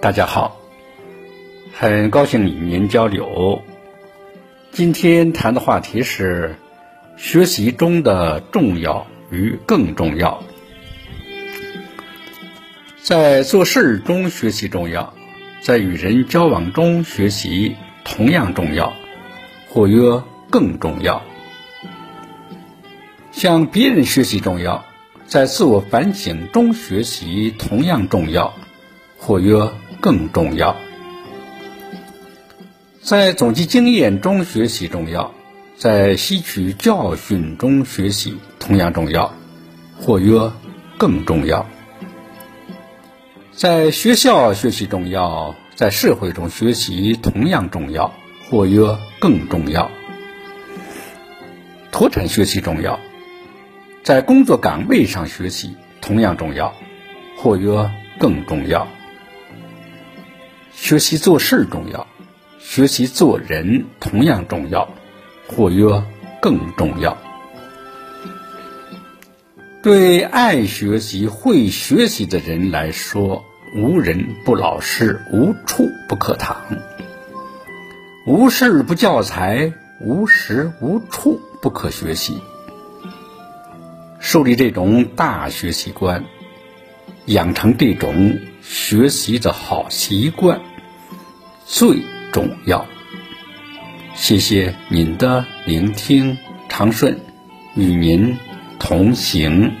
大家好，很高兴与您交流。今天谈的话题是学习中的重要与更重要。在做事中学习重要，在与人交往中学习同样重要，或曰更重要。向别人学习重要，在自我反省中学习同样重要，或曰更重要。在总结经验中学习重要，在吸取教训中学习同样重要，或曰更重要。在学校学习重要，在社会中学习同样重要，或曰更重要。脱产学习重要。在工作岗位上学习同样重要，或曰更重要。学习做事重要，学习做人同样重要，或曰更重要。对爱学习、会学习的人来说，无人不老师，无处不课堂，无事不教材，无时无处不可学习。树立这种大学习观，养成这种学习的好习惯最重要。谢谢您的聆听，长顺与您同行。